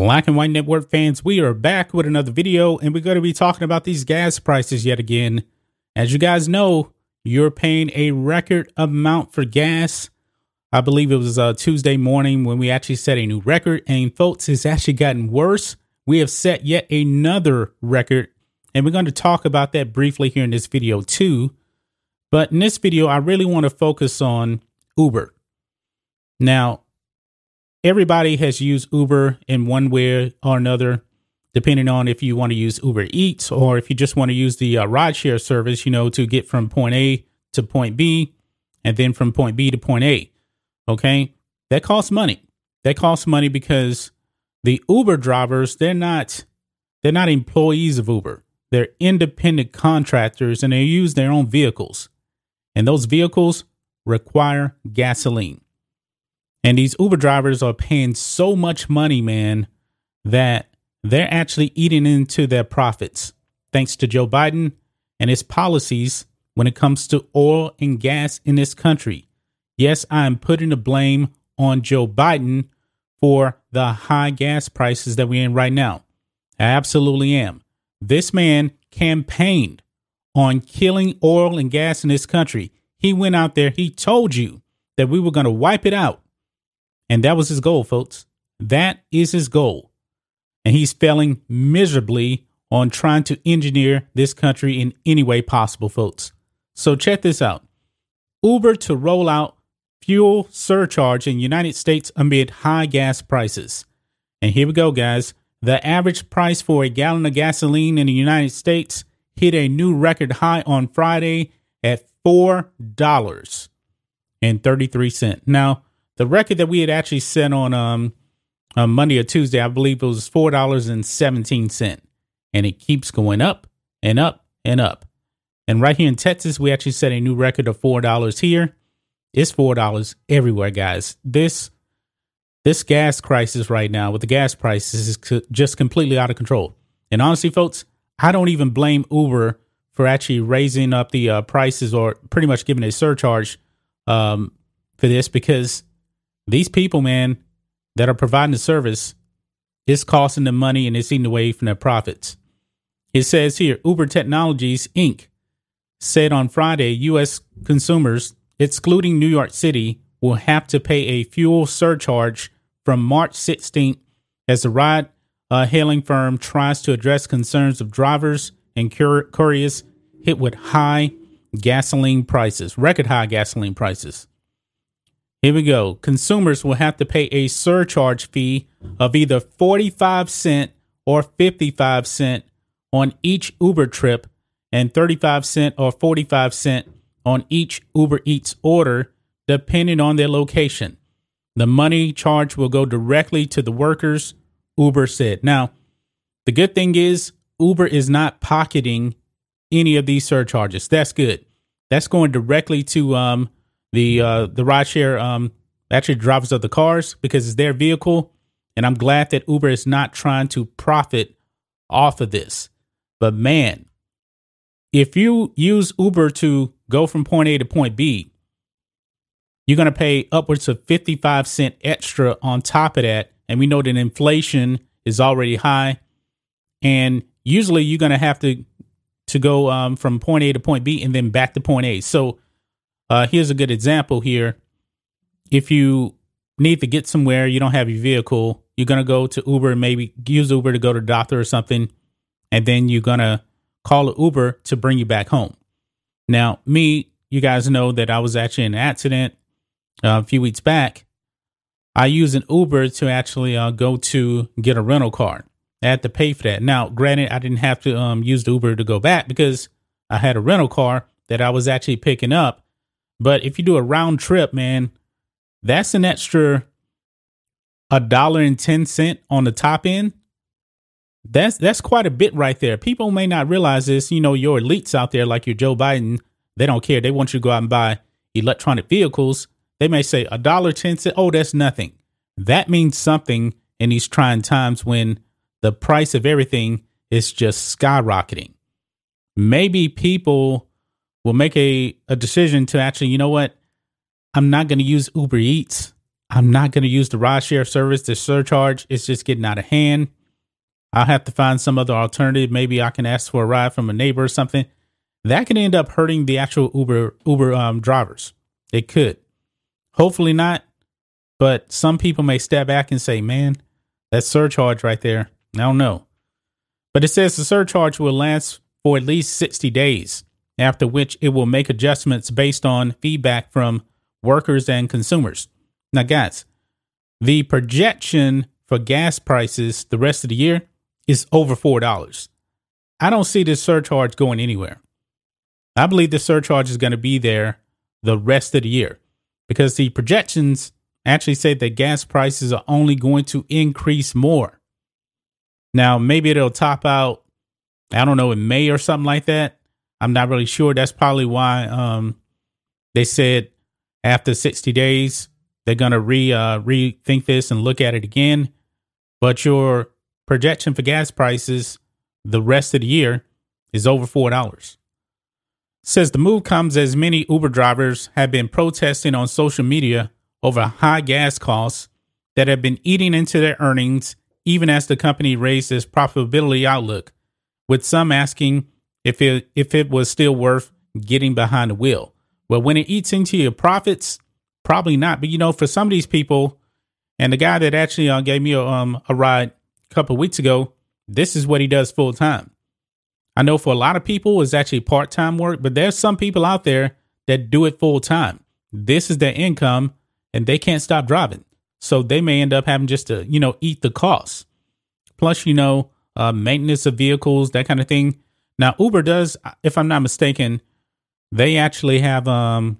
Black and White Network fans, we are back with another video and we're going to be talking about these gas prices yet again. As you guys know, you're paying a record amount for gas. I believe it was uh, Tuesday morning when we actually set a new record. And folks, it's actually gotten worse. We have set yet another record. And we're going to talk about that briefly here in this video too. But in this video, I really want to focus on Uber. Now, everybody has used Uber in one way or another, depending on if you want to use Uber Eats or if you just want to use the uh, rideshare service, you know, to get from point A to point B and then from point B to point A. Okay. That costs money. That costs money because the Uber drivers, they're not they're not employees of Uber. They're independent contractors and they use their own vehicles. And those vehicles require gasoline. And these Uber drivers are paying so much money, man, that they're actually eating into their profits thanks to Joe Biden and his policies when it comes to oil and gas in this country. Yes, I'm putting the blame on Joe Biden for the high gas prices that we're in right now. I absolutely am. This man campaigned on killing oil and gas in this country. He went out there, he told you that we were going to wipe it out. And that was his goal, folks. That is his goal. And he's failing miserably on trying to engineer this country in any way possible, folks. So check this out. Uber to roll out fuel surcharge in United States amid high gas prices. And here we go, guys. The average price for a gallon of gasoline in the United States hit a new record high on Friday at $4.33. Now, the record that we had actually set on um on Monday or Tuesday, I believe it was four dollars and seventeen cent, and it keeps going up and up and up. And right here in Texas, we actually set a new record of four dollars here. It's four dollars everywhere, guys. This this gas crisis right now with the gas prices is just completely out of control. And honestly, folks, I don't even blame Uber for actually raising up the uh, prices or pretty much giving a surcharge um, for this because these people, man, that are providing the service, it's costing them money and it's eating away from their profits. It says here Uber Technologies Inc. said on Friday U.S. consumers, excluding New York City, will have to pay a fuel surcharge from March 16th as the ride uh, hailing firm tries to address concerns of drivers and couriers hit with high gasoline prices, record high gasoline prices. Here we go. Consumers will have to pay a surcharge fee of either 45 cent or 55 cent on each Uber trip and 35 cent or 45 cent on each Uber Eats order depending on their location. The money charge will go directly to the workers, Uber said. Now, the good thing is Uber is not pocketing any of these surcharges. That's good. That's going directly to um the uh, the rideshare um, actually drivers of the cars because it's their vehicle, and I'm glad that Uber is not trying to profit off of this. But man, if you use Uber to go from point A to point B, you're going to pay upwards of 55 cent extra on top of that, and we know that inflation is already high, and usually you're going to have to to go um, from point A to point B and then back to point A. So uh, here's a good example here. If you need to get somewhere, you don't have your vehicle, you're going to go to Uber maybe use Uber to go to the doctor or something. And then you're going to call Uber to bring you back home. Now, me, you guys know that I was actually in an accident uh, a few weeks back. I used an Uber to actually uh, go to get a rental car. I had to pay for that. Now, granted, I didn't have to um, use the Uber to go back because I had a rental car that I was actually picking up But if you do a round trip, man, that's an extra a dollar and 10 cent on the top end. That's that's quite a bit right there. People may not realize this. You know, your elites out there, like your Joe Biden, they don't care. They want you to go out and buy electronic vehicles. They may say a dollar ten cent. Oh, that's nothing. That means something in these trying times when the price of everything is just skyrocketing. Maybe people will make a, a decision to actually, you know what? I'm not going to use Uber Eats. I'm not going to use the ride share service. The surcharge is just getting out of hand. I'll have to find some other alternative. Maybe I can ask for a ride from a neighbor or something. That can end up hurting the actual Uber Uber um, drivers. It could. Hopefully not. But some people may step back and say, "Man, that surcharge right there. I don't know." But it says the surcharge will last for at least 60 days, after which it will make adjustments based on feedback from workers and consumers. Now, guys, the projection for gas prices the rest of the year is over $4. I don't see this surcharge going anywhere. I believe the surcharge is going to be there the rest of the year because the projections actually say that gas prices are only going to increase more. Now, maybe it'll top out, I don't know, in May or something like that. I'm not really sure. That's probably why um, they said after 60 days, they're going to re uh, rethink this and look at it again. But your projection for gas prices the rest of the year is over $4. Says the move comes as many Uber drivers have been protesting on social media over high gas costs that have been eating into their earnings even as the company raised its profitability outlook, with some asking if it if it was still worth getting behind the wheel. Well, when it eats into your profits, probably not. But you know, for some of these people, and the guy that actually uh, gave me a, um, a ride a couple weeks ago, this is what he does full time. I know for a lot of people, it's actually part time work, but there's some people out there that do it full time. This is their income, and they can't stop driving. So they may end up having just to, you know, eat the costs. Plus, you know, uh, maintenance of vehicles, that kind of thing. Now, Uber does, if I'm not mistaken, they actually have um,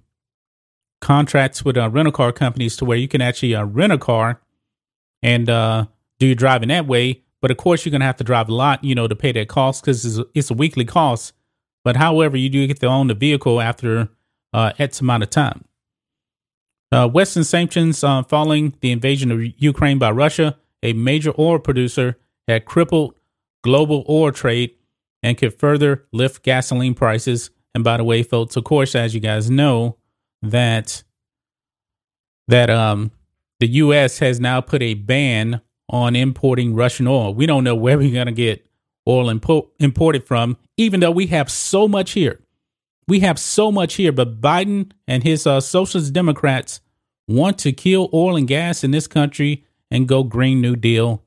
contracts with uh, rental car companies to where you can actually uh, rent a car and uh, do your driving that way. But of course, you're to have to drive a lot, you know, to pay that cost because it's, it's, a weekly cost. But however, you do get to own the vehicle after uh, X amount of time. Uh, Western sanctions uh, following the invasion of Ukraine by Russia, a major oil producer, had crippled global oil trade and could further lift gasoline prices. And by the way, folks, of course, as you guys know, that that um the U.S. has now put a ban on importing Russian oil. We don't know where we're going to get oil impo- imported from, even though we have so much here. We have so much here, but Biden and his uh, socialist Democrats want to kill oil and gas in this country and go Green New Deal.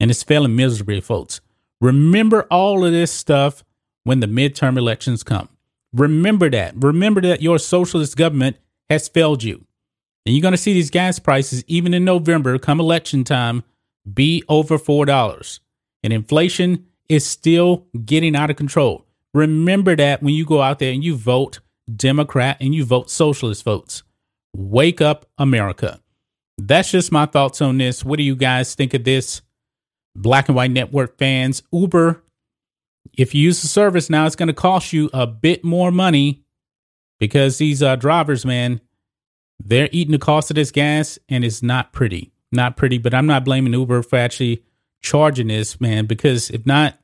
And it's failing miserably, folks. Remember all of this stuff when the midterm elections come. Remember that. Remember that your socialist government has failed you. And you're going to see these gas prices, even in November, come election time, be over $4. And inflation is still getting out of control. Remember that when you go out there and you vote Democrat and you vote socialist votes. Wake up, America. That's just my thoughts on this. What do you guys think of this? Black and White Network fans, Uber, if you use the service now, it's going to cost you a bit more money because these uh, drivers, man, they're eating the cost of this gas and it's not pretty. Not pretty, but I'm not blaming Uber for actually charging this, man, because if not,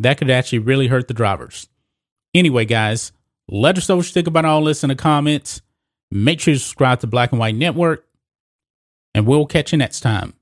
that could actually really hurt the drivers. Anyway, guys, let us know what you think about all this in the comments. Make sure you subscribe to Black and White Network, and we'll catch you next time.